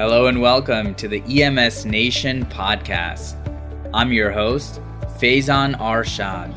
Hello and welcome to the EMS Nation podcast. I'm your host, Faizan Arshad.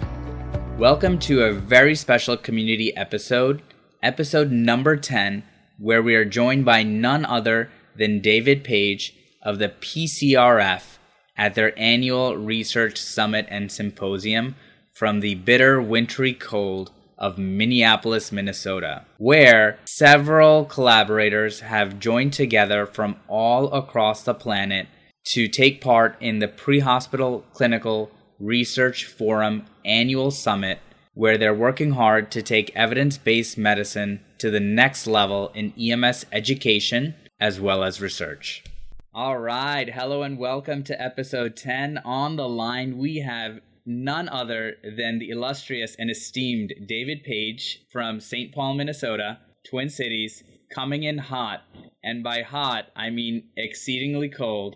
Welcome to a very special community episode, episode number 10, where we are joined by none other than David Page of the PCRF at their annual research summit and symposium from the bitter wintry cold of Minneapolis, Minnesota, where several collaborators have joined together from all across the planet to take part in the Pre Hospital Clinical Research Forum annual summit, where they're working hard to take evidence based medicine to the next level in EMS education as well as research. All right, hello and welcome to episode 10. On the line, we have none other than the illustrious and esteemed David Page from St. Paul, Minnesota, Twin Cities, coming in hot. And by hot, I mean exceedingly cold.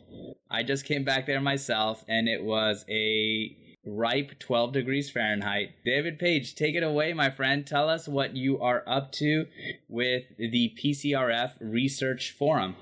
I just came back there myself, and it was a ripe 12 degrees Fahrenheit. David Page, take it away, my friend. Tell us what you are up to with the PCRF Research Forum.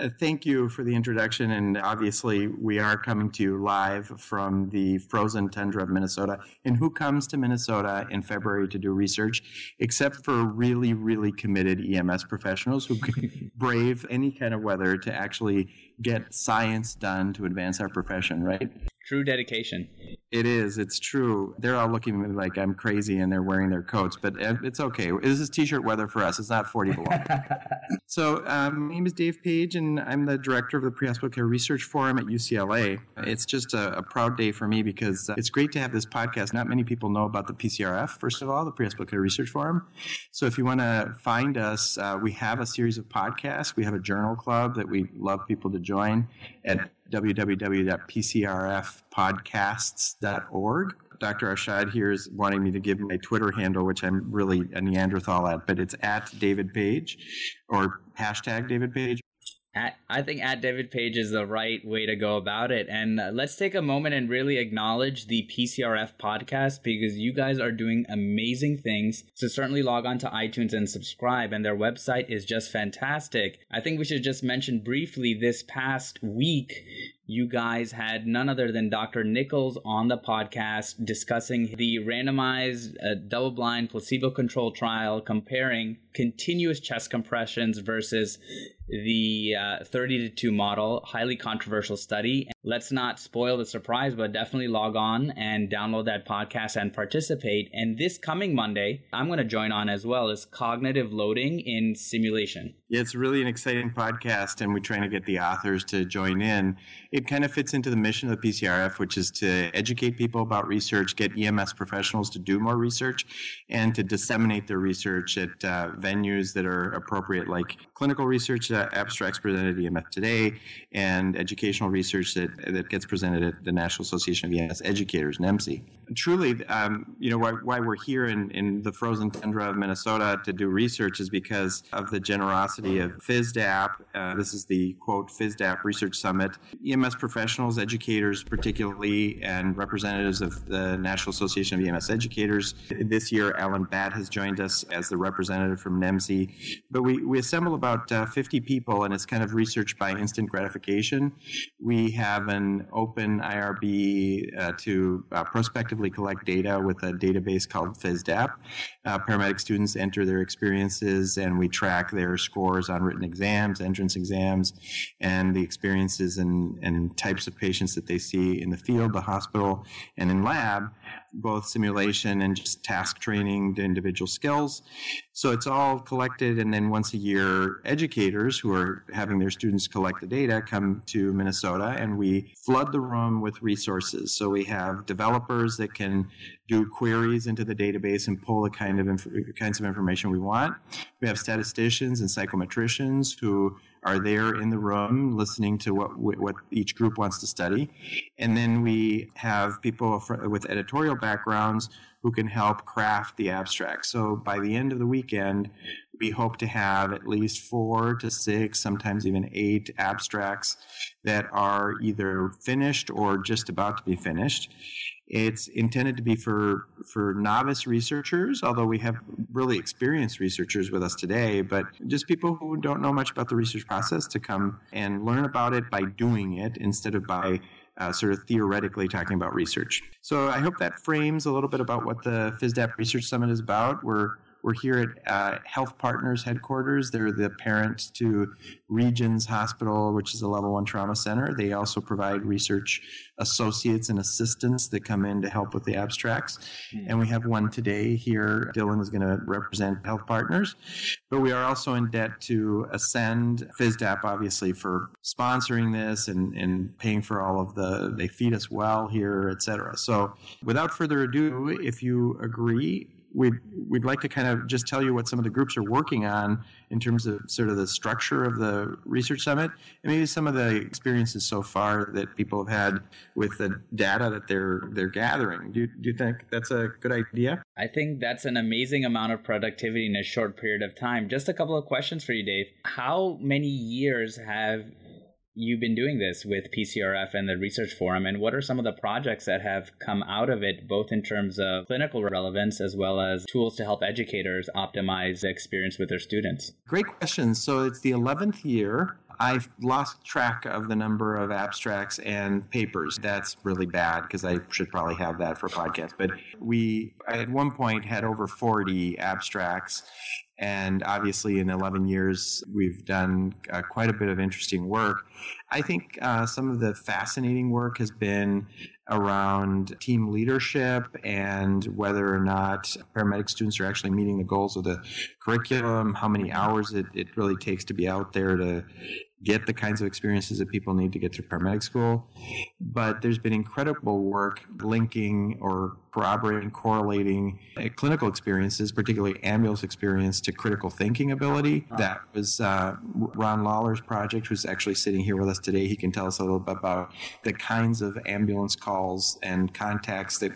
Uh, thank you for the introduction. And obviously, we are coming to you live from the frozen tundra of Minnesota. And who comes to Minnesota in February to do research except for really, really committed EMS professionals who brave any kind of weather to actually get science done to advance our profession, right? True dedication. It is. It's true. They're all looking at me like I'm crazy and they're wearing their coats, but it's okay. This is t-shirt weather for us. It's not 40 below. so, um, my name is Dave Page, and I'm the director of the Pre-Hospital Care Research Forum at UCLA. It's just a, a proud day for me because uh, it's great to have this podcast. Not many people know about the PCRF, first of all, the Pre-Hospital Care Research Forum. So, if you want to find us, uh, we have a series of podcasts. We have a journal club that we love people to join at www.pcrfpodcasts.org. Dr. Arshad here is wanting me to give my Twitter handle, which I'm really a Neanderthal at, but it's at David Page or hashtag David Page. At, I think at David Page is the right way to go about it. And uh, let's take a moment and really acknowledge the PCRF podcast because you guys are doing amazing things. So certainly log on to iTunes and subscribe. And their website is just fantastic. I think we should just mention briefly this past week, you guys had none other than Dr. Nichols on the podcast discussing the randomized uh, double blind placebo controlled trial comparing continuous chest compressions versus the uh, 30 to 2 model, highly controversial study. Let's not spoil the surprise, but definitely log on and download that podcast and participate. And this coming Monday, I'm going to join on as well as cognitive loading in simulation. Yeah, it's really an exciting podcast, and we're trying to get the authors to join in. It kind of fits into the mission of the PCRF, which is to educate people about research, get EMS professionals to do more research, and to disseminate their research at uh, venues that are appropriate, like clinical research uh, abstracts presented at EMS Today, and educational research that, that gets presented at the National Association of EMS Educators, NAEMSE. Truly, um, you know, why, why we're here in, in the frozen tundra of Minnesota to do research is because of the generosity of FISDAP. Uh, this is the quote FISDAP Research Summit. EMS professionals, educators, particularly, and representatives of the National Association of EMS Educators. This year, Alan Batt has joined us as the representative from NAEMSE. But we, we assemble about uh, 50 people, and it's kind of research by instant gratification. We have an open IRB uh, to uh, prospectively collect data with a database called FISDAP. Uh, paramedic students enter their experiences, and we track their scores on written exams, entrance exams, and the experiences and, and types of patients that they see in the field, the hospital, and in lab both simulation and just task training to individual skills. So it's all collected, and then once a year, educators who are having their students collect the data come to Minnesota, and we flood the room with resources. So we have developers that can do queries into the database and pull the kind of inf- kinds of information we want. We have statisticians and psychometricians who are there in the room listening to what what each group wants to study, and then we have people with editorial backgrounds who can help craft the abstract. So by the end of the weekend, we hope to have at least four to six, sometimes even eight abstracts that are either finished or just about to be finished. It's intended to be for for novice researchers, although we have really experienced researchers with us today, but just people who don't know much about the research process to come and learn about it by doing it instead of by uh, sort of theoretically talking about research. So I hope that frames a little bit about what the FISDAP Research Summit is about. We're we're here at uh, Health Partners headquarters. They're the parent to Regions Hospital, which is a level one trauma center. They also provide research associates and assistants that come in to help with the abstracts. Mm-hmm. And we have one today here. Dylan is going to represent Health Partners. But we are also in debt to Ascend, FISDAP, obviously, for sponsoring this and, and paying for all of the, they feed us well here, et cetera. So without further ado, if you agree, we'd, we'd like to kind of just tell you what some of the groups are working on in terms of sort of the structure of the research summit and maybe some of the experiences so far that people have had with the data that they're they're gathering. Do do you think that's a good idea? I think that's an amazing amount of productivity in a short period of time. Just a couple of questions for you, Dave. How many years have you've been doing this with PCRF and the Research Forum, and what are some of the projects that have come out of it, both in terms of clinical relevance as well as tools to help educators optimize the experience with their students? Great question. So it's the 11th year. I've lost track of the number of abstracts and papers. That's really bad because I should probably have that for podcast. But we, at one point, had over 40 abstracts and obviously, in 11 years, we've done uh, quite a bit of interesting work. I think uh, some of the fascinating work has been around team leadership and whether or not paramedic students are actually meeting the goals of the curriculum, how many hours it, it really takes to be out there to get the kinds of experiences that people need to get through paramedic school. But there's been incredible work linking or corroborating, correlating uh, clinical experiences, particularly ambulance experience, to critical thinking ability. That was uh, Ron Lawler's project, who's actually sitting here with us today. He can tell us a little bit about the kinds of ambulance calls and contacts that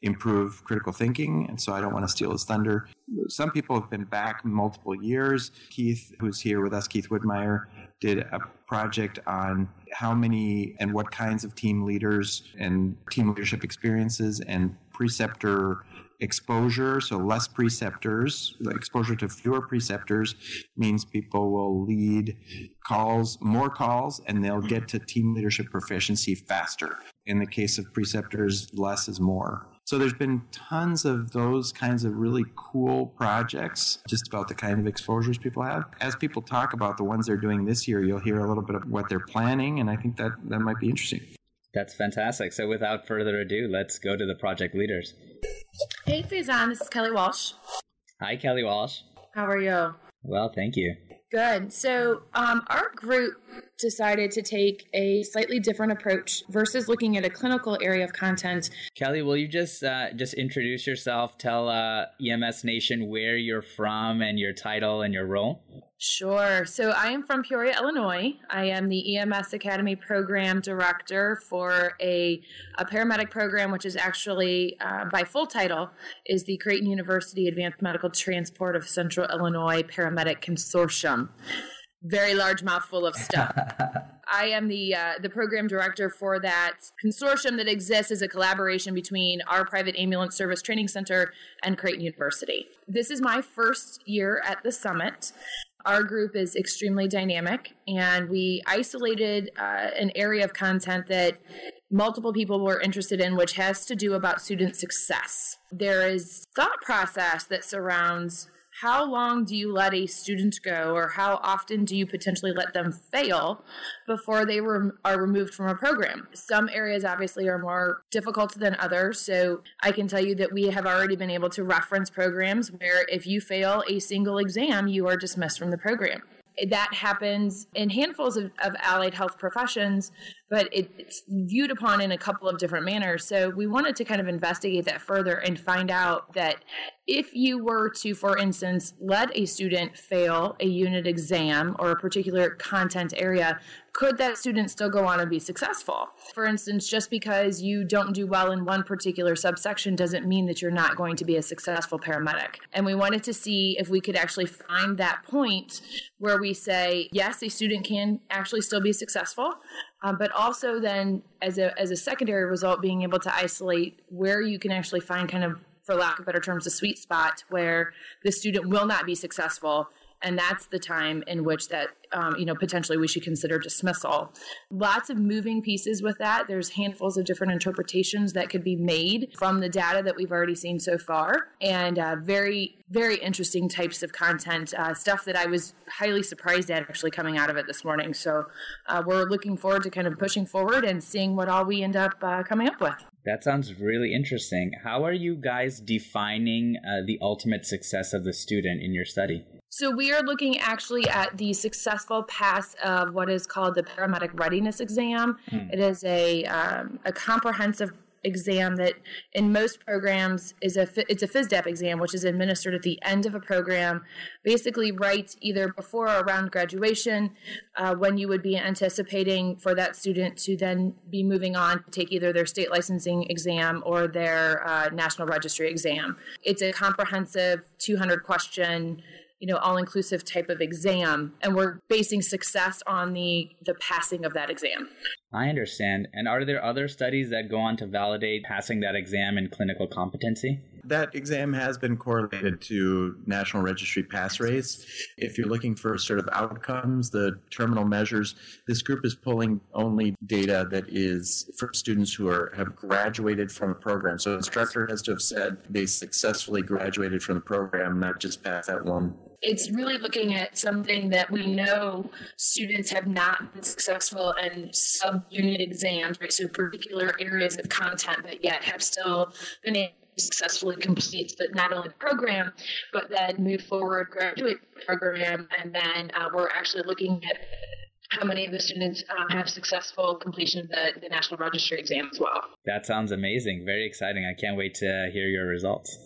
improve critical thinking. And so I don't want to steal his thunder. Some people have been back multiple years. Keith, who's here with us, Keith Widmeier, did a project on how many and what kinds of team leaders and team leadership experiences and preceptor exposure, so less preceptors, exposure to fewer preceptors means people will lead calls, more calls, and they'll get to team leadership proficiency faster. In the case of preceptors, less is more. So there's been tons of those kinds of really cool projects, just about the kind of exposures people have. As people talk about the ones they're doing this year, you'll hear a little bit of what they're planning, and I think that that might be interesting. That's fantastic. So without further ado, let's go to the project leaders. Hey, Faizan, this is Kelly Walsh. Hi, Kelly Walsh. How are you? Well, thank you. Good. So, um, our group decided to take a slightly different approach versus looking at a clinical area of content. Kelly, will you just uh, just introduce yourself? Tell uh, EMS Nation where you're from and your title and your role. Sure. So I am from Peoria, Illinois. I am the EMS Academy Program Director for a, a paramedic program, which is actually, uh, by full title, is the Creighton University Advanced Medical Transport of Central Illinois Paramedic Consortium. Very large mouthful of stuff. I am the uh, the program director for that consortium that exists as a collaboration between our private ambulance service training center and Creighton University. This is my first year at the summit. Our group is extremely dynamic, and we isolated uh, an area of content that multiple people were interested in, which has to do about student success. There is thought process that surrounds how long do you let a student go or how often do you potentially let them fail before they are removed from a program? Some areas obviously are more difficult than others so i can tell you that we have already been able to reference programs where if you fail a single exam you are dismissed from the program. That happens in handfuls of, of allied health professions, but it, it's viewed upon in a couple of different manners. So we wanted to kind of investigate that further and find out that if you were to, for instance, let a student fail a unit exam or a particular content area, could that student still go on and be successful? For instance, just because you don't do well in one particular subsection doesn't mean that you're not going to be a successful paramedic. And we wanted to see if we could actually find that point where we say, yes, a student can actually still be successful, um, but also then as a as a secondary result, being able to isolate where you can actually find kind of for lack of better terms, a sweet spot where the student will not be successful and that's the time in which that um, you know potentially we should consider dismissal. Lots of moving pieces with that. There's handfuls of different interpretations that could be made from the data that we've already seen so far. And uh, very very interesting types of content uh, stuff that i was highly surprised at actually coming out of it this morning. So uh, we're looking forward to kind of pushing forward and seeing what all we end up uh, coming up with. That sounds really interesting. How are you guys defining uh, the ultimate success of the student in your study? So we are looking actually at the successful pass of what is called the paramedic readiness exam. Hmm. It is a um, a comprehensive exam that in most programs is a it's a FISDAP exam, which is administered at the end of a program, basically right either before or around graduation, uh, when you would be anticipating for that student to then be moving on to take either their state licensing exam or their uh, national registry exam. It's a comprehensive 200 question you know all inclusive type of exam and we're basing success on the the passing of that exam i understand and are there other studies that go on to validate passing that exam in clinical competency that exam has been correlated to national registry pass rates. If you're looking for sort of outcomes, the terminal measures, this group is pulling only data that is for students who are have graduated from a program. So instructor has to have said they successfully graduated from the program, not just passed that one it's really looking at something that we know students have not been successful in sub-unit exams, right? So particular areas of content, that yet have still been able successfully complete but not only the program, but then move forward, graduate program, and then uh, we're actually looking at how many of the students um, have successful completion of the, the National Registry exam as well. That sounds amazing. Very exciting. I can't wait to hear your results.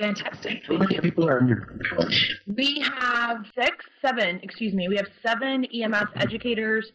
Fantastic. How many people are in your We have six, seven, excuse me. We have seven EMS educators,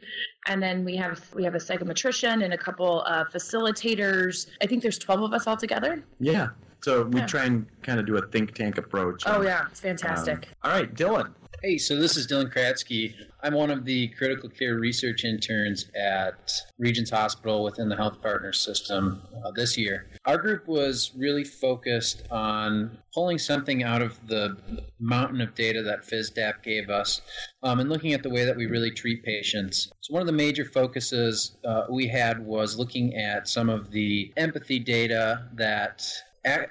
and then we have we have a psychometrician and a couple of facilitators. I think there's twelve of us all together. Yeah. So we yeah. try and kind of do a think tank approach. Oh yeah, it's fantastic. Um, all right, Dylan. Hey, so this is Dylan Kratzky. I'm one of the critical care research interns at Regions Hospital within the Health Partners system uh, this year. Our group was really focused on pulling something out of the mountain of data that FISDAP gave us um, and looking at the way that we really treat patients. So, one of the major focuses uh, we had was looking at some of the empathy data that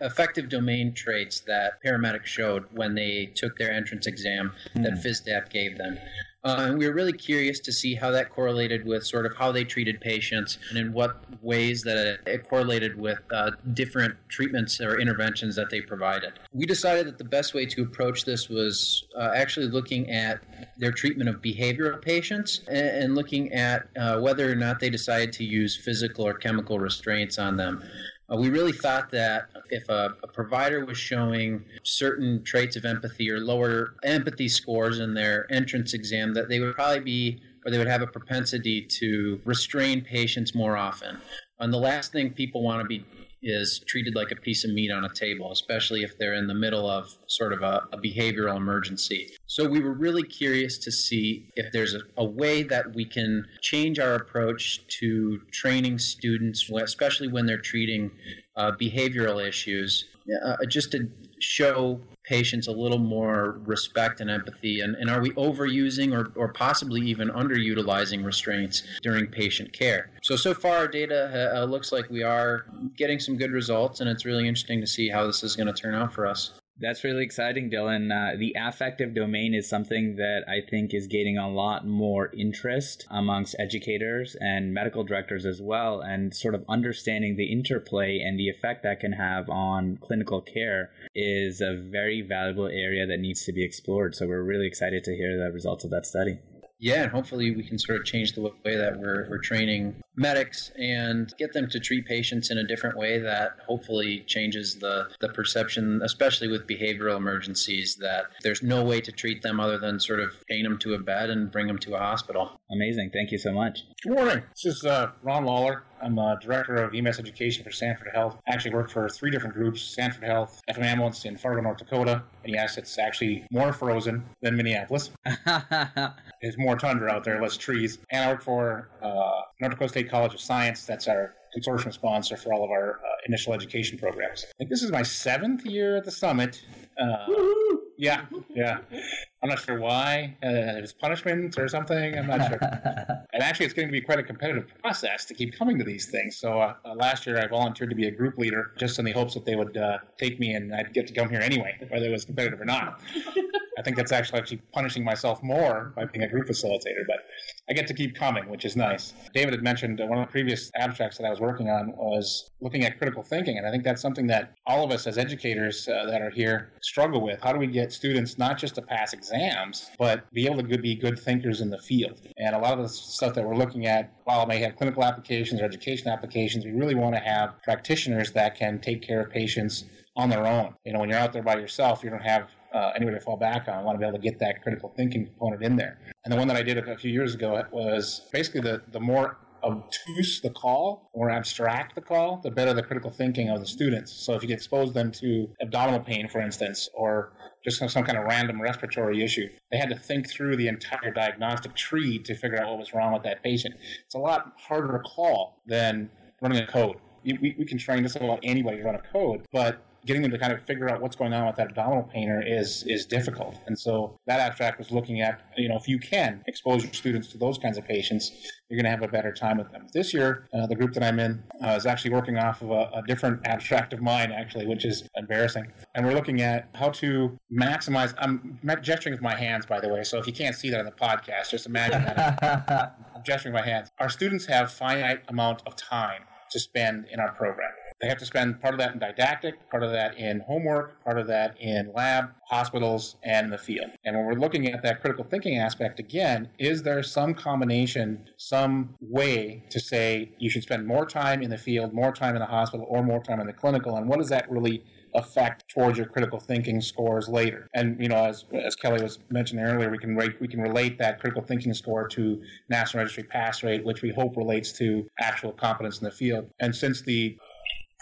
affective domain traits that paramedics showed when they took their entrance exam mm. that hmm. FISDAP gave them. Uh, and we were really curious to see how that correlated with sort of how they treated patients and in what ways that it, it correlated with uh, different treatments or interventions that they provided. We decided that the best way to approach this was uh, actually looking at their treatment of behavioral patients and, and looking at uh, whether or not they decided to use physical or chemical restraints on them. Uh, we really thought that if a, a, provider was showing certain traits of empathy or lower empathy scores in their entrance exam, that they would probably be or they would have a propensity to restrain patients more often. And the last thing people want to be is treated like a piece of meat on a table, especially if they're in the middle of sort of a, a behavioral emergency. So we were really curious to see if there's a, a way that we can change our approach to training students, especially when they're treating uh, behavioral issues, uh, just to show patients a little more respect and empathy? And, and are we overusing or, or possibly even underutilizing restraints during patient care? So, so far, our data uh, looks like we are getting some good results, and it's really interesting to see how this is going to turn out for us. That's really exciting, Dylan. Uh, the affective domain is something that I think is gaining a lot more interest amongst educators and medical directors as well, and sort of understanding the interplay and the effect that can have on clinical care is a very valuable area that needs to be explored. So we're really excited to hear the results of that study. Yeah, and hopefully we can sort of change the way that we're, we're training medics and get them to treat patients in a different way that hopefully changes the, the perception, especially with behavioral emergencies, that there's no way to treat them other than sort of chain them to a bed and bring them to a hospital. Amazing. Thank you so much. Good morning. This is uh, Ron Lawler. I'm uh, director of EMS education for Sanford Health. I actually work for three different groups Sanford Health, FM Ambulance in Fargo, North Dakota. And yes, it's actually more frozen than Minneapolis. There's more tundra out there, less trees. And I work for uh, North Dakota State College of Science. That's our consortium sponsor for all of our uh, initial education programs. I think this is my seventh year at the summit. Uh, yeah, yeah. I'm not sure why. Uh, it was punishment or something. I'm not sure. and actually, it's going to be quite a competitive process to keep coming to these things. So uh, uh, last year, I volunteered to be a group leader just in the hopes that they would uh, take me and I'd get to come here anyway, whether it was competitive or not. I think that's actually actually punishing myself more by being a group facilitator, but I get to keep coming, which is nice. David had mentioned uh, one of the previous abstracts that I was working on was looking at critical thinking, and I think that's something that all of us as educators uh, that are here struggle with. How do we get students not just to pass exams, but be able to be good thinkers in the field? And a lot of the stuff that we're looking at, while it may have clinical applications or education applications, we really want to have practitioners that can take care of patients on their own. You know, when you're out there by yourself, you don't have uh, anywhere to fall back on. I want to be able to get that critical thinking component in there. And the one that I did a few years ago was basically the, the more obtuse the call, the more abstract the call, the better the critical thinking of the students. So if you expose them to abdominal pain, for instance, or just some, some kind of random respiratory issue, they had to think through the entire diagnostic tree to figure out what was wrong with that patient. It's a lot harder to call than running a code. We, we can train just about anybody to run a code, but getting them to kind of figure out what's going on with that abdominal painter is is difficult. And so that abstract was looking at, you know, if you can expose your students to those kinds of patients, you're going to have a better time with them. This year, uh, the group that I'm in uh, is actually working off of a, a, different abstract of mine, actually, which is embarrassing. And we're looking at how to maximize. I'm gesturing with my hands, by the way. So if you can't see that on the podcast, just imagine that I'm gesturing with my hands. Our students have finite amount of time to spend in our program. They have to spend part of that in didactic, part of that in homework, part of that in lab, hospitals, and the field. And when we're looking at that critical thinking aspect again, is there some combination, some way to say you should spend more time in the field, more time in the hospital, or more time in the clinical? And what does that really effect towards your critical thinking scores later. And you know, as as Kelly was mentioning earlier, we can rate, we can relate that critical thinking score to national registry pass rate, which we hope relates to actual competence in the field. And since the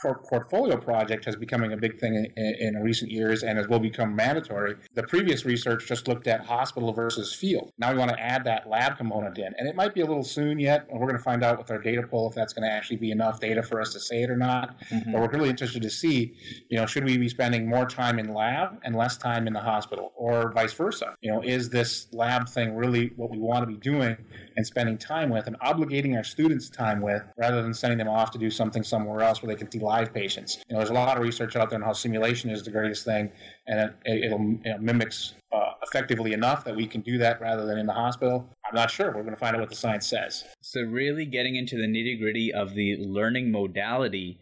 portfolio project has becoming a big thing in, in, recent years and as will become mandatory. The previous research just looked at hospital versus field. Now we want to add that lab component in, and it might be a little soon yet. And we're going to find out with our data pool if that's going to actually be enough data for us to say it or not. Mm-hmm. But we're really interested to see, you know, should we be spending more time in lab and less time in the hospital, or vice versa? You know, is this lab thing really what we want to be doing and spending time with and obligating our students time with, rather than sending them off to do something somewhere else where they can see live patients. You know, there's a lot of research out there on how simulation is the greatest thing, and it, will mimics uh, effectively enough that we can do that rather than in the hospital. I'm not sure. We're going to find out what the science says. So, really getting into the nitty gritty of the learning modality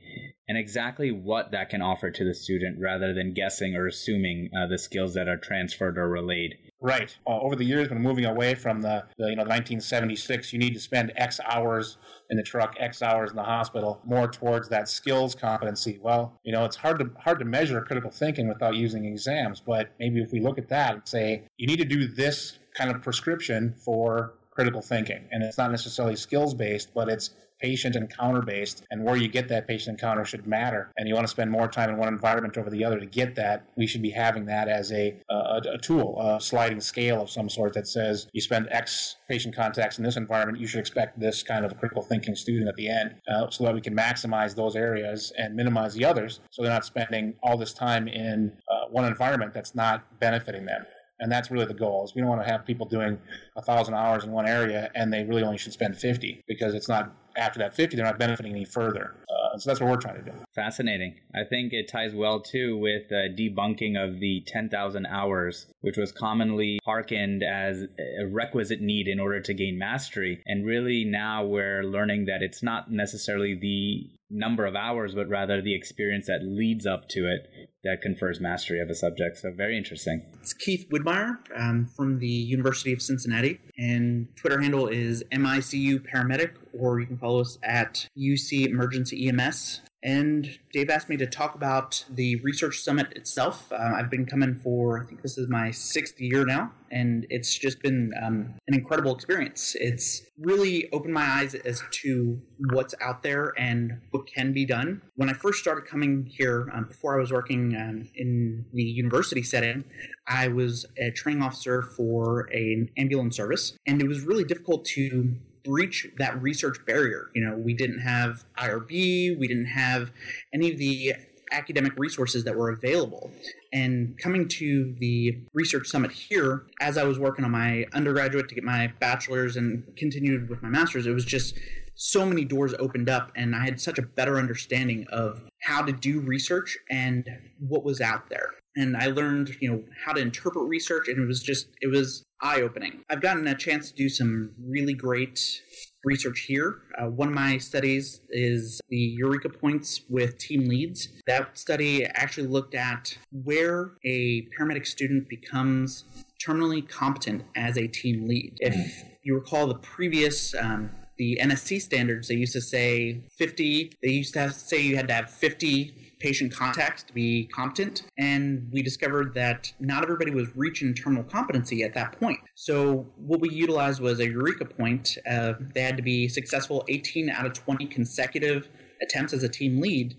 and exactly what that can offer to the student rather than guessing or assuming uh, the skills that are transferred or relayed. Right. Uh, over the years, when moving away from the, the, you know 1976, you need to spend X hours in the truck, X hours in the hospital, more towards that skills competency. Well, you know, it's hard to hard to measure critical thinking without using exams. But maybe if we look at that and say you need to do this kind of prescription for critical thinking, and it's not necessarily skills based, but it's patient encounter based, and where you get that patient encounter should matter. And you want to spend more time in one environment over the other to get that. We should be having that as a, a, a tool, a sliding scale of some sort that says you spend X patient contacts in this environment, you should expect this kind of critical thinking student at the end, uh, so that we can maximize those areas and minimize the others, so they're not spending all this time in uh, one environment that's not benefiting them and that's really the goal is we don't want to have people doing a thousand hours in one area and they really only should spend 50 because it's not after that 50 they're not benefiting any further. Uh, so that's what we're trying to do. Fascinating. I think it ties well too with debunking of the 10000 hours which was commonly hearkened as a requisite need in order to gain mastery. And really now we're learning that it's not necessarily the number of hours, but rather the experience that leads up to it that confers mastery of a subject. So very interesting. It's Keith Widmeier um, from the University of Cincinnati, and Twitter handle is MICU Paramedic, or you can follow us at UC Emergency EMS. And Dave asked me to talk about the research summit itself. Uh, I've been coming for, I think this is my sixth year now, and it's just been um, an incredible experience. It's really opened my eyes as to what's out there and what can be done. When I first started coming here, um, before I was working um, in the university setting, I was a training officer for an ambulance service, and it was really difficult to breach that research barrier. You know, we didn't have IRB, we didn't have any of the academic resources that were available. And coming to the research summit here, as I was working on my undergraduate to get my bachelor's and continued with my master's, it was just so many doors opened up and I had such a better understanding of how to do research and what was out there. And I learned, you know, how to interpret research and it was just it was eye-opening. I've gotten a chance to do some really great research here. Uh, one of my studies is the Eureka Points with team leads. That study actually looked at where a paramedic student becomes terminally competent as a team lead. If you recall the previous um, the NSC standards, they used to say 50, they used to to say you had to have 50 patient contacts to be competent. And we discovered that not everybody was reaching terminal competency at that point. So what we utilized was a Eureka point. Uh, they had to be successful 18 out of 20 consecutive attempts as a team lead.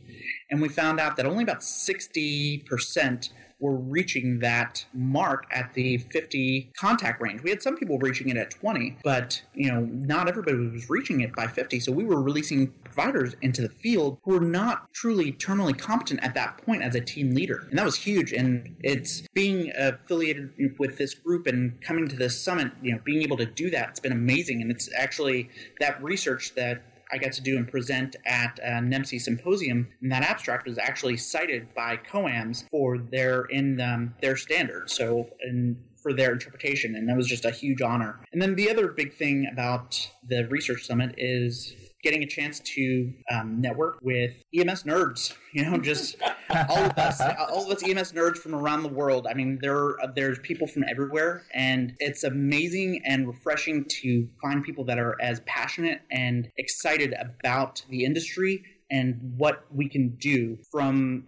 And we found out that only about 60% were reaching that mark at the 50 contact range. We had some people reaching it at 20, but you know, not everybody was reaching it by 50. So we were releasing providers into the field who were not truly terminally competent at that point as a team leader. And that was huge. And it's being affiliated with this group and coming to this summit, you know, being able to do that, it's been amazing. And it's actually that research that I got to do and present at a NAEMSE symposium, and that abstract was actually cited by COAMs for their in um, their standards. So, and for their interpretation, and that was just a huge honor. And then the other big thing about the research summit is getting a chance to um, network with EMS nerds. You know, just all of us, all of us EMS nerds from around the world. I mean, there there's people from everywhere, and it's amazing and refreshing to find people that are as passionate and excited about the industry and what we can do from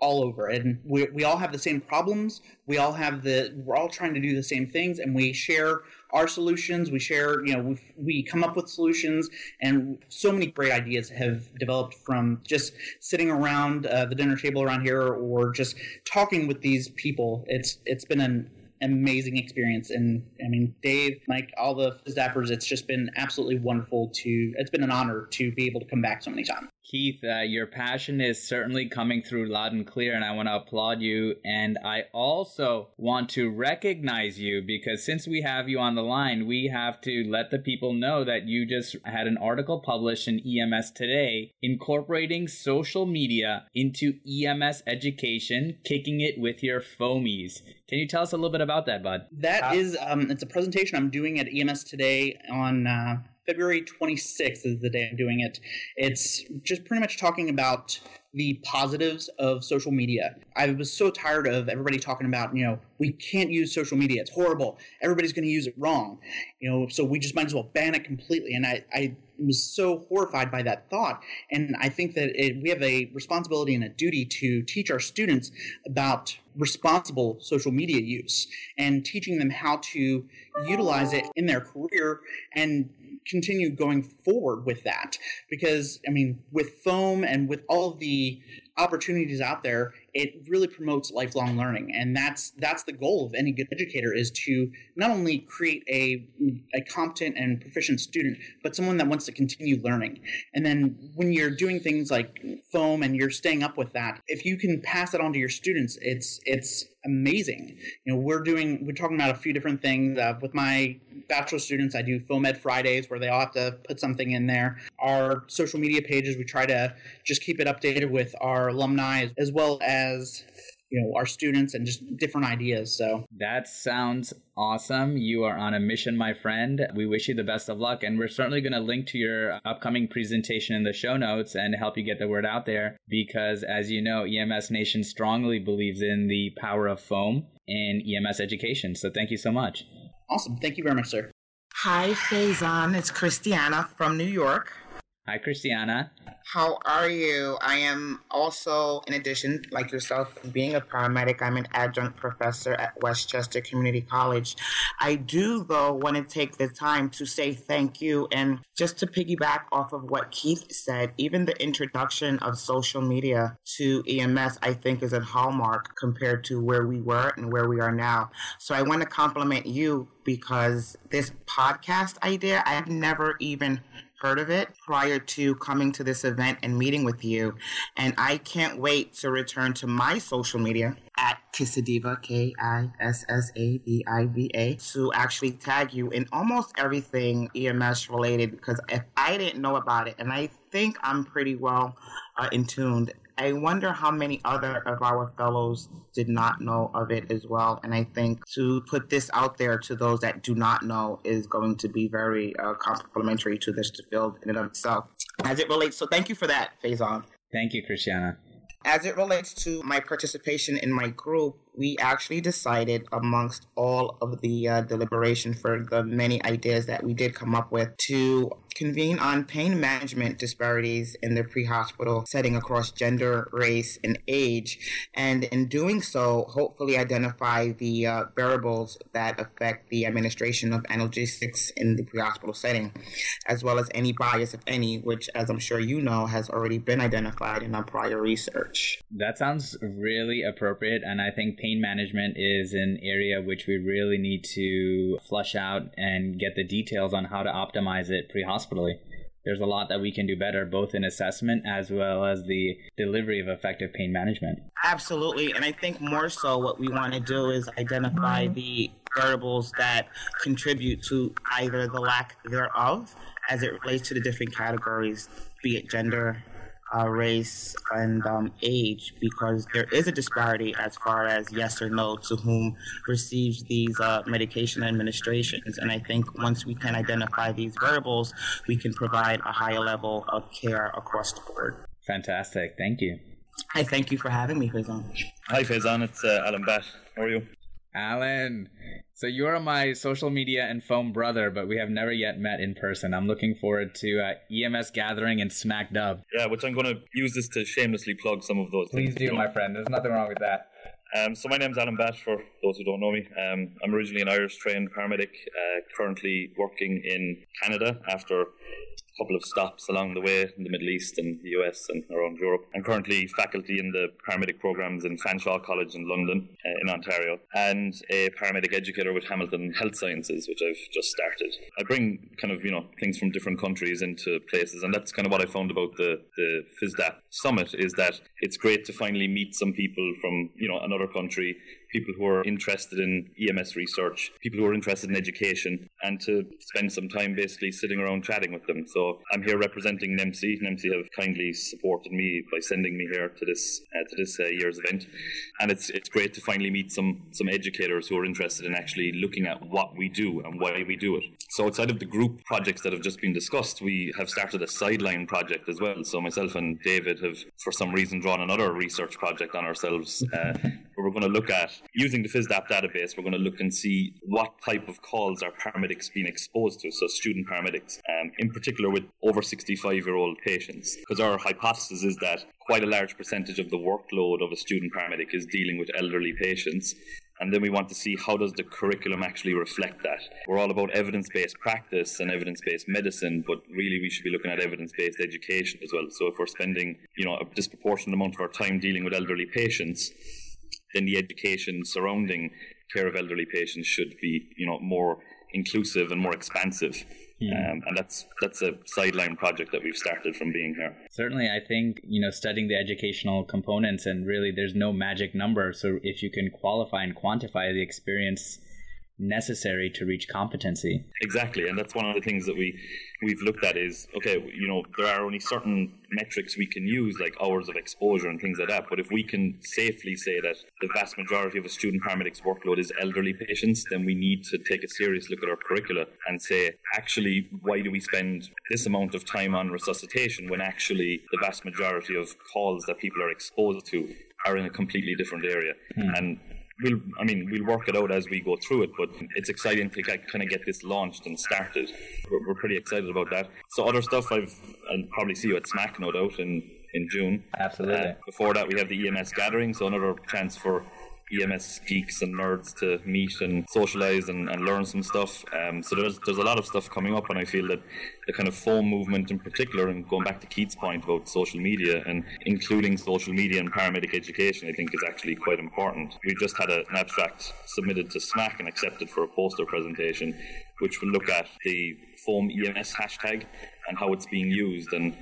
all over and we, we all have the same problems we all have the we're all trying to do the same things and we share our solutions. We share, you know, we we come up with solutions, and so many great ideas have developed from just sitting around uh, the dinner table around here, or just talking with these people. It's it's been an amazing experience. And I mean, Dave, Mike, all the zappers, it's just been absolutely wonderful to, it's been an honor to be able to come back so many times. Keith, uh, your passion is certainly coming through loud and clear, and I want to applaud you. And I also want to recognize you because since we have you on the line, we have to let the people know that you just had an article published in EMS Today incorporating social media into EMS education, kicking it with your foamies. Can you tell us a little bit about that, bud? That uh, is, um, it's a presentation I'm doing at EMS Today on. Uh, February 26th is the day I'm doing it. It's just pretty much talking about the positives of social media. I was so tired of everybody talking about, you know, we can't use social media. It's horrible. Everybody's going to use it wrong. You know, so we just might as well ban it completely. And I, I was so horrified by that thought. And I think that it, we have a responsibility and a duty to teach our students about responsible social media use and teaching them how to utilize it in their career and continue going forward with that. Because i mean with foam and with all the opportunities out there it really promotes lifelong learning. And that's that's the goal of any good educator is to not only create a, a competent and proficient student but someone that wants to continue learning. And then when you're doing things like foam and you're staying up with that if you can pass it on to your students it's it's amazing. You know we're doing we're talking about a few different things. Uh, with my bachelor students i do foam ed fridays where they all have to put something in there. Our social media pages we try to just keep it updated with our alumni as well as you know our students and just different ideas. So that sounds awesome. You are on a mission, my friend. We wish you the best of luck, and we're certainly going to link to your upcoming presentation in the show notes and help you get the word out there. Because as you know, EMS Nation strongly believes in the power of foam in EMS education. So thank you so much. Awesome. Thank you very much, sir. Hi, Faizan. It's Christiana from New York. Hi, Christiana. How are you? I am also, in addition, like yourself, being a paramedic, I'm an adjunct professor at Westchester Community College. I do, though, want to take the time to say thank you and just to piggyback off of what Keith said, even the introduction of social media to EMS, I think, is a hallmark compared to where we were and where we are now. So I want to compliment you because this podcast idea, I've never even heard of it prior to coming to this event and meeting with you. And I can't wait to return to my social media at Kissadiva, K I S S A D I V A, to actually tag you in almost everything EMS related. Because if I didn't know about it, and I think I'm pretty well uh, in tuned, I wonder how many other of our fellows did not know of it as well. And I think to put this out there to those that do not know is going to be very uh, complimentary to this field in and of itself. As it relates, so thank you for that, Faizan. Thank you, Christiana. As it relates to my participation in my group, we actually decided amongst all of the uh, deliberation for the many ideas that we did come up with to convene on pain management disparities in the pre-hospital setting across gender, race, and age, and in doing so, hopefully identify the uh, variables that affect the administration of analgesics in the pre-hospital setting, as well as any bias, if any, which, as I'm sure you know, has already been identified in our prior research. That sounds really appropriate, and I think pain management is an area which we really need to flush out and get the details on how to optimize it pre-hospitally. There's a lot that we can do better, both in assessment as well as the delivery of effective pain management. Absolutely. And I think more so what we want to do is identify mm-hmm. the variables that contribute to either the lack thereof as it relates to the different categories, be it gender, uh, race and um, age because there is a disparity as far as yes or no to whom receives these uh, medication administrations. And I think once we can identify these variables, we can provide a higher level of care across the board. Fantastic. Thank you. I thank you for having me, Faizan. Hi, Faizan. It's uh, Alan Batt. How are you? Alan, so you're my social media and foam brother, but we have never yet met in person. I'm looking forward to uh, EMS gathering and SMACC Dub. Yeah, which I'm going to use this to shamelessly plug some of those. Please do, my friend. There's nothing wrong with that. Um, so my name's Alan Batt, for those who don't know me. Um, I'm originally an Irish trained paramedic, uh, currently working in Canada after couple of stops along the way in the Middle East and the US and around Europe. I'm currently faculty in the paramedic programs in Fanshawe College in London, uh, in Ontario, and a paramedic educator with Hamilton Health Sciences, which I've just started. I bring kind of, you know, things from different countries into places, and that's kind of what I found about the, the FISDAP summit is that it's great to finally meet some people from, you know, another country people who are interested in EMS research, people who are interested in education, and to spend some time basically sitting around chatting with them. So I'm here representing NAEMSE. NAEMSE have kindly supported me by sending me here to this uh, to this uh, year's event, and it's it's great to finally meet some some educators who are interested in actually looking at what we do and why we do it. So outside of the group projects that have just been discussed, we have started a sideline project as well. So myself and David have, for some reason, drawn another research project on ourselves. Uh, we're going to look at using the FISDAP database, we're going to look and see what type of calls are paramedics being exposed to, so student paramedics, um, in particular with over 65 year old patients. Because our hypothesis is that quite a large percentage of the workload of a student paramedic is dealing with elderly patients. And then we want to see how does the curriculum actually reflect that. We're all about evidence-based practice and evidence-based medicine, but really we should be looking at evidence-based education as well. So if we're spending, you know, a disproportionate amount of our time dealing with elderly patients, then the education surrounding care of elderly patients should be, you know, more inclusive and more expansive. Mm. Um, and that's that's a sideline project that we've started from being here. Certainly, I think you know studying the educational components and really there's no magic number. So if you can qualify and quantify the experience necessary to reach competency. Exactly, and that's one of the things that we we've looked at is okay, you know, there are only certain metrics we can use like hours of exposure and things like that. But if we can safely say that the vast majority of a student paramedic's workload is elderly patients, then we need to take a serious look at our curricula and say, actually, why do we spend this amount of time on resuscitation when actually the vast majority of calls that people are exposed to are in a completely different area? Hmm. And we'll I mean we'll work it out as we go through it, but it's exciting to get, kind of get this launched and started. We're, we're, pretty excited about that. So other stuff I've I'll probably see you at SMACC, no doubt in in June. Absolutely. Uh, before that, we have the EMS gathering, so another chance for EMS geeks and nerds to meet and socialize and, and learn some stuff. Um, so there's there's a lot of stuff coming up, and I feel that the kind of foam movement in particular, and going back to Keith's point about social media and including social media and paramedic education, I think is actually quite important. We've just had a, an abstract submitted to SMACC and accepted for a poster presentation, which will look at the foam EMS hashtag and how it's being used and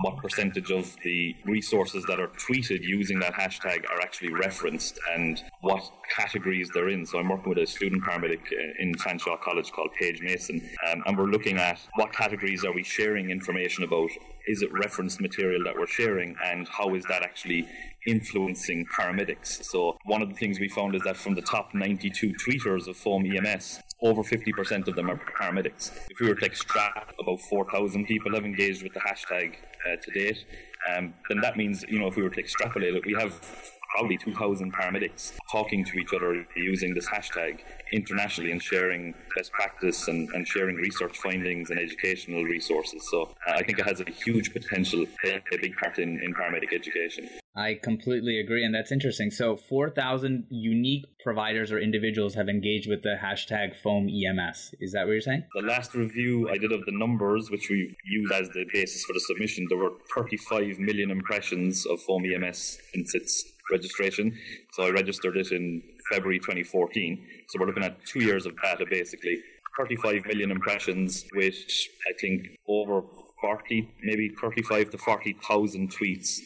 what percentage of the resources that are tweeted using that hashtag are actually referenced and what categories they're in. So I'm working with a student paramedic uh, in Fanshawe College called Paige Mason, um, and we're looking at what categories are we sharing information about. Is it referenced material that we're sharing, and how is that actually influencing paramedics? So one of the things we found is that from the top 92 tweeters of Foam EMS, over 50% of them are paramedics. If we were to extract about 4,000 people have engaged with the hashtag uh, to date, um, then that means, you know, if we were to extrapolate it, we have probably 2,000 paramedics talking to each other using this hashtag internationally and sharing best practice and, and sharing research findings and educational resources. So uh, I think it has a huge potential to play a big part in, in paramedic education. I completely agree, and that's interesting. So, 4,000 unique providers or individuals have engaged with the hashtag foam EMS. Is that what you're saying? The last review I did of the numbers, which we used as the basis for the submission, there were 35 million impressions of foam EMS since its registration. So, I registered it in February 2014. So, we're looking at two years of data basically. 35 million impressions, which I think over 40, maybe 35 to 40,000 tweets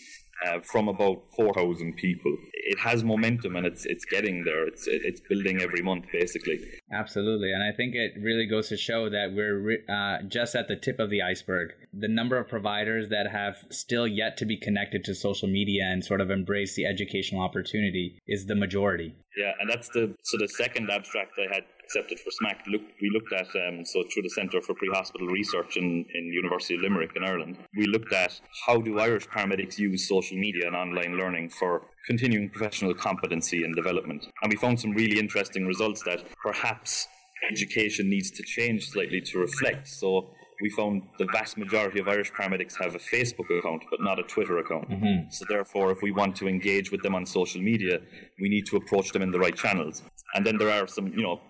uh, from about 4,000 people. It has momentum and it's it's getting there. It's it's building every month, basically. Absolutely, and I think it really goes to show that we're uh, just at the tip of the iceberg. The number of providers that have still yet to be connected to social media and sort of embrace the educational opportunity is the majority. Yeah, and that's the so the second abstract I had accepted for SMACC. Look, we looked at um, so through the Centre for Pre-Hospital Research in, in University of Limerick in Ireland. We looked at how do Irish paramedics use social media and online learning for continuing professional competency and development, and we found some really interesting results that perhaps education needs to change slightly to reflect. So we found the vast majority of Irish paramedics have a Facebook account, but not a Twitter account. Mm-hmm. So therefore, if we want to engage with them on social media, we need to approach them in the right channels. And then there are some, you know,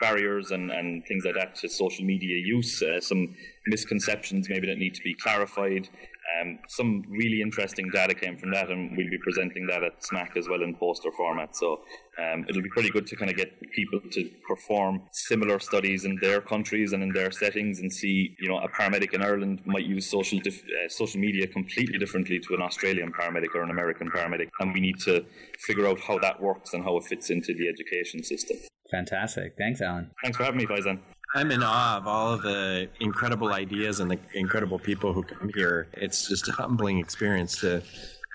barriers and, and things like that to social media use, uh, some misconceptions maybe that need to be clarified. Um, some really interesting data came from that, and we'll be presenting that at SMACC as well in poster format. So um, it'll be pretty good to kind of get people to perform similar studies in their countries and in their settings, and see you know a paramedic in Ireland might use social dif- uh, social media completely differently to an Australian paramedic or an American paramedic, and we need to figure out how that works and how it fits into the education system. Fantastic. Thanks, Alan. Thanks for having me, Faizan. I'm in awe of all of the incredible ideas and the incredible people who come here. It's just a humbling experience to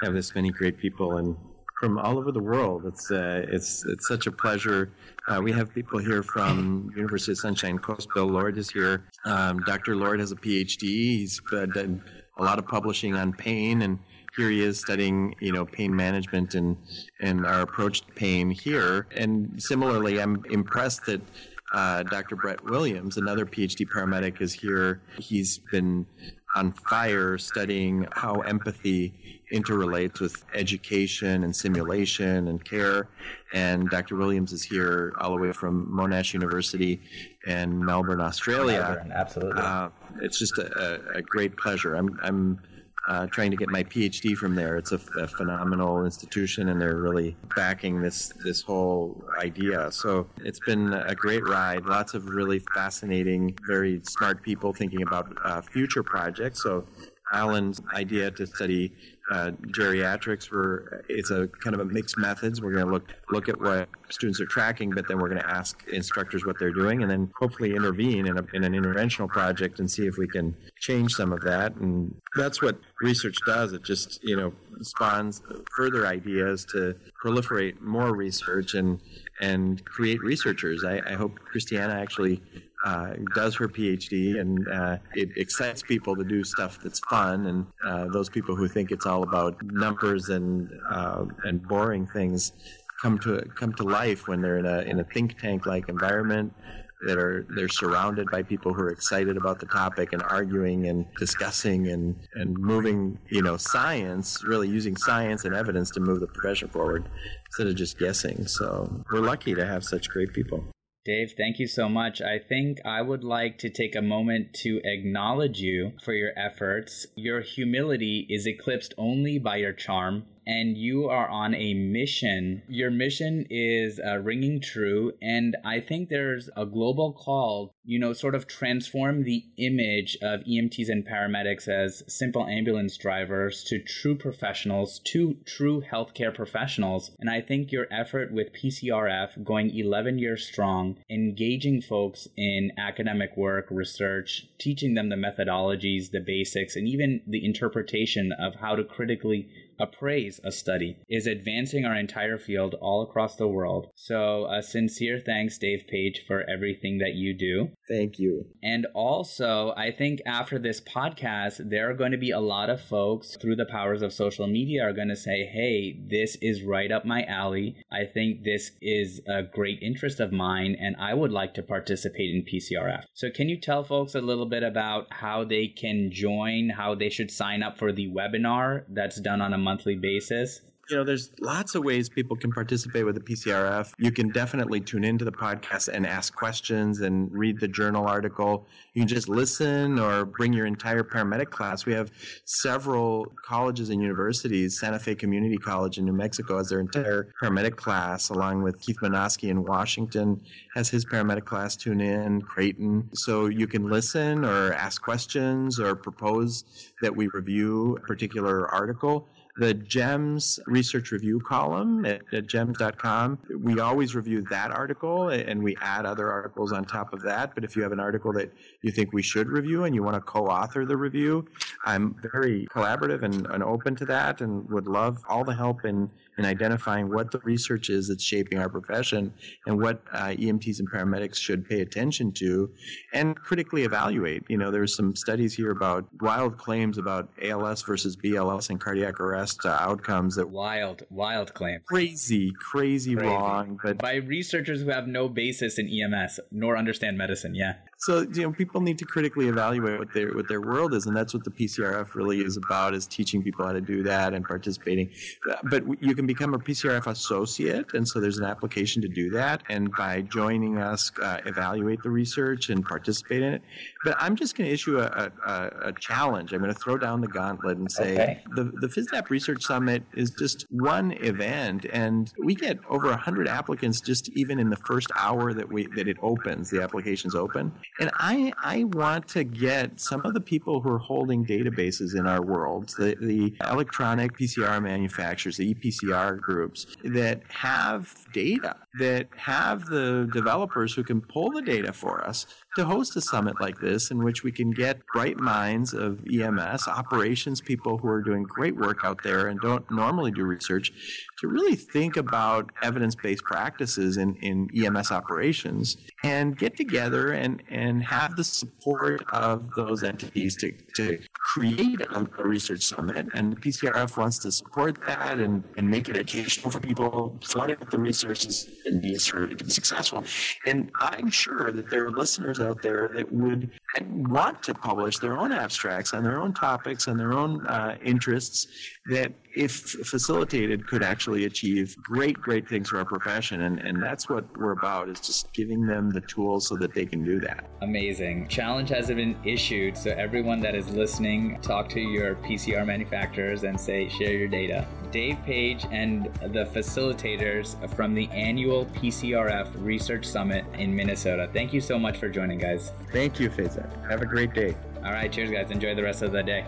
have this many great people and from all over the world. It's uh, it's it's such a pleasure. Uh, we have people here from University of Sunshine Coast. Bill Lord is here. Um, Dr. Lord has a PhD. He's uh, done a lot of publishing on pain and here he is studying, you know, pain management and and our approach to pain here. And similarly, I'm impressed that uh, Dr. Brett Williams, another PhD paramedic, is here. He's been on fire studying how empathy interrelates with education and simulation and care. And Dr. Williams is here all the way from Monash University in Melbourne, Australia. Melbourne, absolutely. Uh, it's just a, a, great pleasure. I'm, I'm uh, trying to get my PhD from there. It's a, a, phenomenal institution, and they're really backing this this whole idea. So it's been a great ride. Lots of really fascinating, very smart people thinking about uh, future projects. So Alan's idea to study uh, geriatrics, where it's a kind of a mixed methods. We're going to look look at what students are tracking, but then we're going to ask instructors what they're doing, and then hopefully intervene in, a, in an interventional project and see if we can change some of that. And that's what research does. It just you know spawns further ideas to proliferate more research and and create researchers. I, I hope Christiana actually uh, does her PhD, and uh, it excites people to do stuff that's fun. And uh, those people who think it's all about numbers and uh, and boring things come to come to life when they're in a in a think tank like environment. That are they're surrounded by people who are excited about the topic and arguing and discussing and and moving you know science really using science and evidence to move the profession forward instead of just guessing. So we're lucky to have such great people. Dave, thank you so much. I think I would like to take a moment to acknowledge you for your efforts. Your humility is eclipsed only by your charm and you are on a mission. Your mission is uh, ringing true, and I think there's a global call, you know, sort of transform the image of EMTs and paramedics as simple ambulance drivers to true professionals, to true healthcare professionals. And I think your effort with PCRF going 11 years strong, engaging folks in academic work, research, teaching them the methodologies, the basics, and even the interpretation of how to critically appraise a study is advancing our entire field all across the world. So, a sincere thanks, Dave Page, for everything that you do. Thank you. And also, I think after this podcast, there are going to be a lot of folks through the powers of social media are going to say, hey, this is right up my alley. I think this is a great interest of mine, and I would like to participate in PCRF. So, can you tell folks a little bit about how they can join, how they should sign up for the webinar that's done on a monthly basis? You know, there's lots of ways people can participate with the PCRF. You can definitely tune into the podcast and ask questions and read the journal article. You can just listen or bring your entire paramedic class. We have several colleges and universities. Santa Fe Community College in New Mexico has their entire paramedic class, along with Keith Manoski in Washington has his paramedic class tune in, Creighton. So you can listen or ask questions or propose that we review a particular article the JEMS research review column at, at, jems.com. We always review that article and we add other articles on top of that. But if you have an article that you think we should review and you want to co author the review, I'm very collaborative and, and open to that and would love all the help in in identifying what the research is that's shaping our profession and what uh, EMTs and paramedics should pay attention to and critically evaluate. You know, there's some studies here about wild claims about ALS versus BLS and cardiac arrest uh, outcomes that wild, wild claims. Crazy, crazy, crazy wrong. But by researchers who have no basis in EMS nor understand medicine. Yeah. So you know, people need to critically evaluate what their what their world is, and that's what the PCRF really is about: is teaching people how to do that and participating. But you can become a PCRF associate, and so there's an application to do that. And by joining us, uh, evaluate the research and participate in it. But I'm just going to issue a, a, a, challenge. I'm going to throw down the gauntlet and say okay. the the FISDAP Research Summit is just one event, and we get over 100 applicants just even in the first hour that we that it opens. The application's open. And I, I want to get some of the people who are holding databases in our world, the, the electronic PCR manufacturers, the EPCR groups, that have data, that have the developers who can pull the data for us to host a summit like this in which we can get bright minds of EMS, operations people who are doing great work out there and don't normally do research, to really think about evidence based practices in, in EMS operations and get together and, and have the support of those entities to, to create a, a research summit. And PCRF wants to support that and, and make it educational for people, flood it with the resources and be sure to be successful. And I'm sure that there are listeners out there that would want to publish their own abstracts on their own topics and their own uh, interests that if facilitated could actually achieve great great things for our profession. And, and that's what we're about is just giving them the tools so that they can do that. Amazing. Challenge has been issued. So everyone that is listening talk to your pcr manufacturers and say share your data. Dave page and the facilitators from the annual pcrf research summit in minnesota. Thank you so much for joining guys. Thank you Faisal. have a great day. All right. Cheers guys. Enjoy the rest of the day